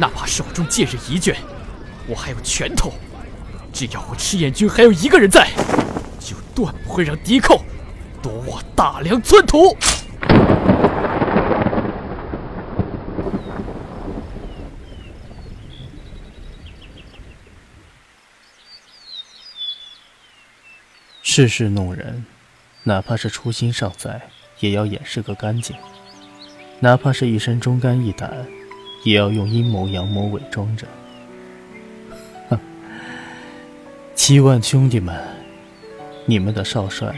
哪怕手中剑刃一卷，我还有拳头。只要我赤焰军还有一个人在，就断不会让敌寇夺我大梁寸土。世事弄人，哪怕是初心尚在，也要掩饰个干净；哪怕是一身忠肝义胆，也要用阴谋阳谋伪装着。哼！七万兄弟们，你们的少帅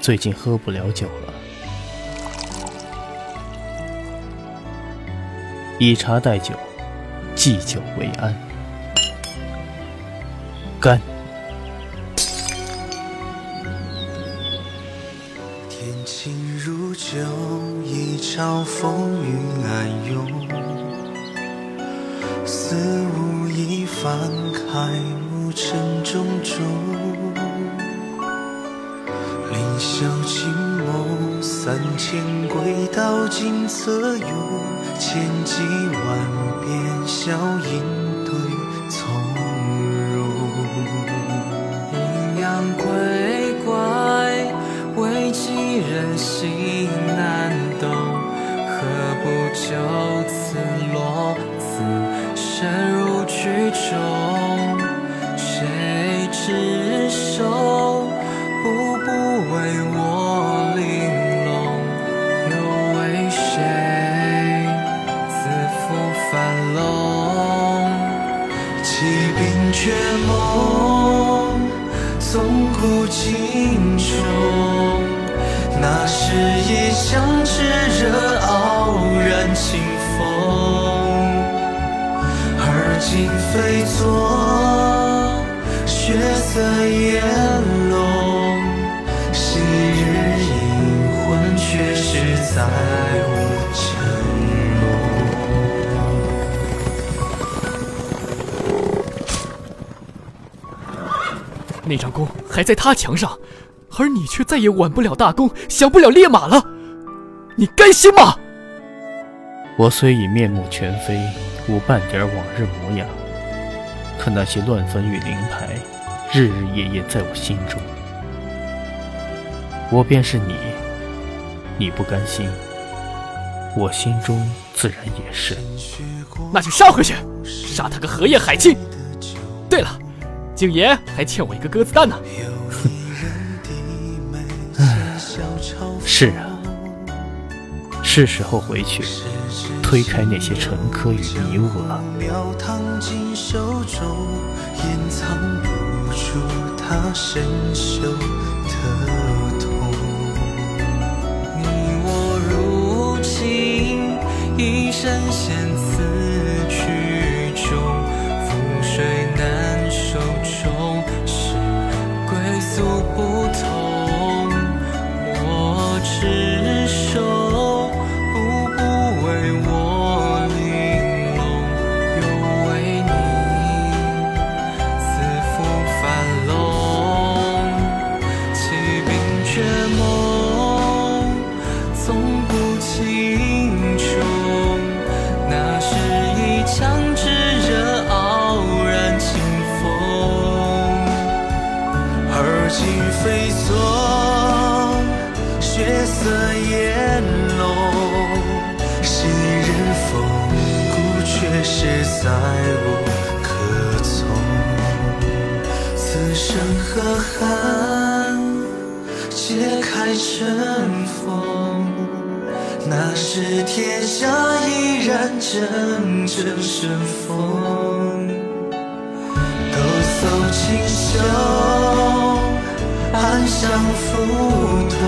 最近喝不了酒了，以茶代酒，祭酒为安。干！酒一朝风云暗涌，似无意翻开暮尘种种。凌霄金眸，三千轨道锦侧涌，千机万变笑应对从容。阴阳鬼怪，为几人心难懂，何不？就此落，此身入局中，谁执手？步步为我玲珑，又为谁自负樊笼？骑兵绝梦，纵古今重，而今非作血色烟笼，昔日阴魂却是再无。那张弓还在他墙上。而你却再也挽不了大弓，降不了烈马了，你甘心吗？我虽已面目全非，无半点往日模样，可那些乱坟与灵牌，日日夜夜在我心中。我便是你，你不甘心，我心中自然也是。那就杀回去，杀他个荷叶海清。对了，景爷还欠我一个鸽子蛋呢。是啊，是时候回去推开那些陈疴与迷雾了。你我如今已身陷此局中，覆水难收，终是归宿不再无可从。此生何憾？解开尘封，那时天下依然阵阵生风。抖擞清秀，暗香浮动。